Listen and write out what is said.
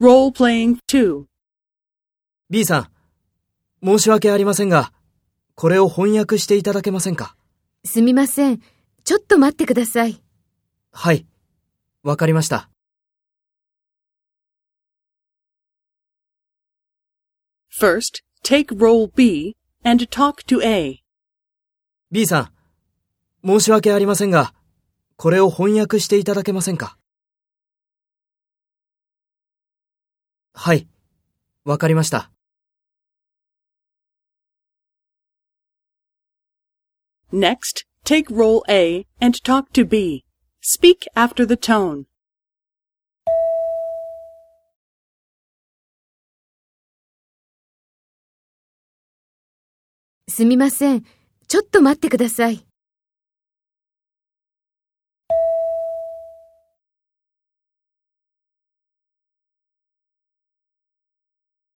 Role playing 2. B さん、申し訳ありませんが、これを翻訳していただけませんか？すみません。ちょっと待ってください。はい。わかりました。First, take role B and talk to A. B さん、申し訳ありませんが、これを翻訳していただけませんか？はい。わかりました。Next, take role A and talk to B. Speak after the tone. すみません。ちょっと待ってください。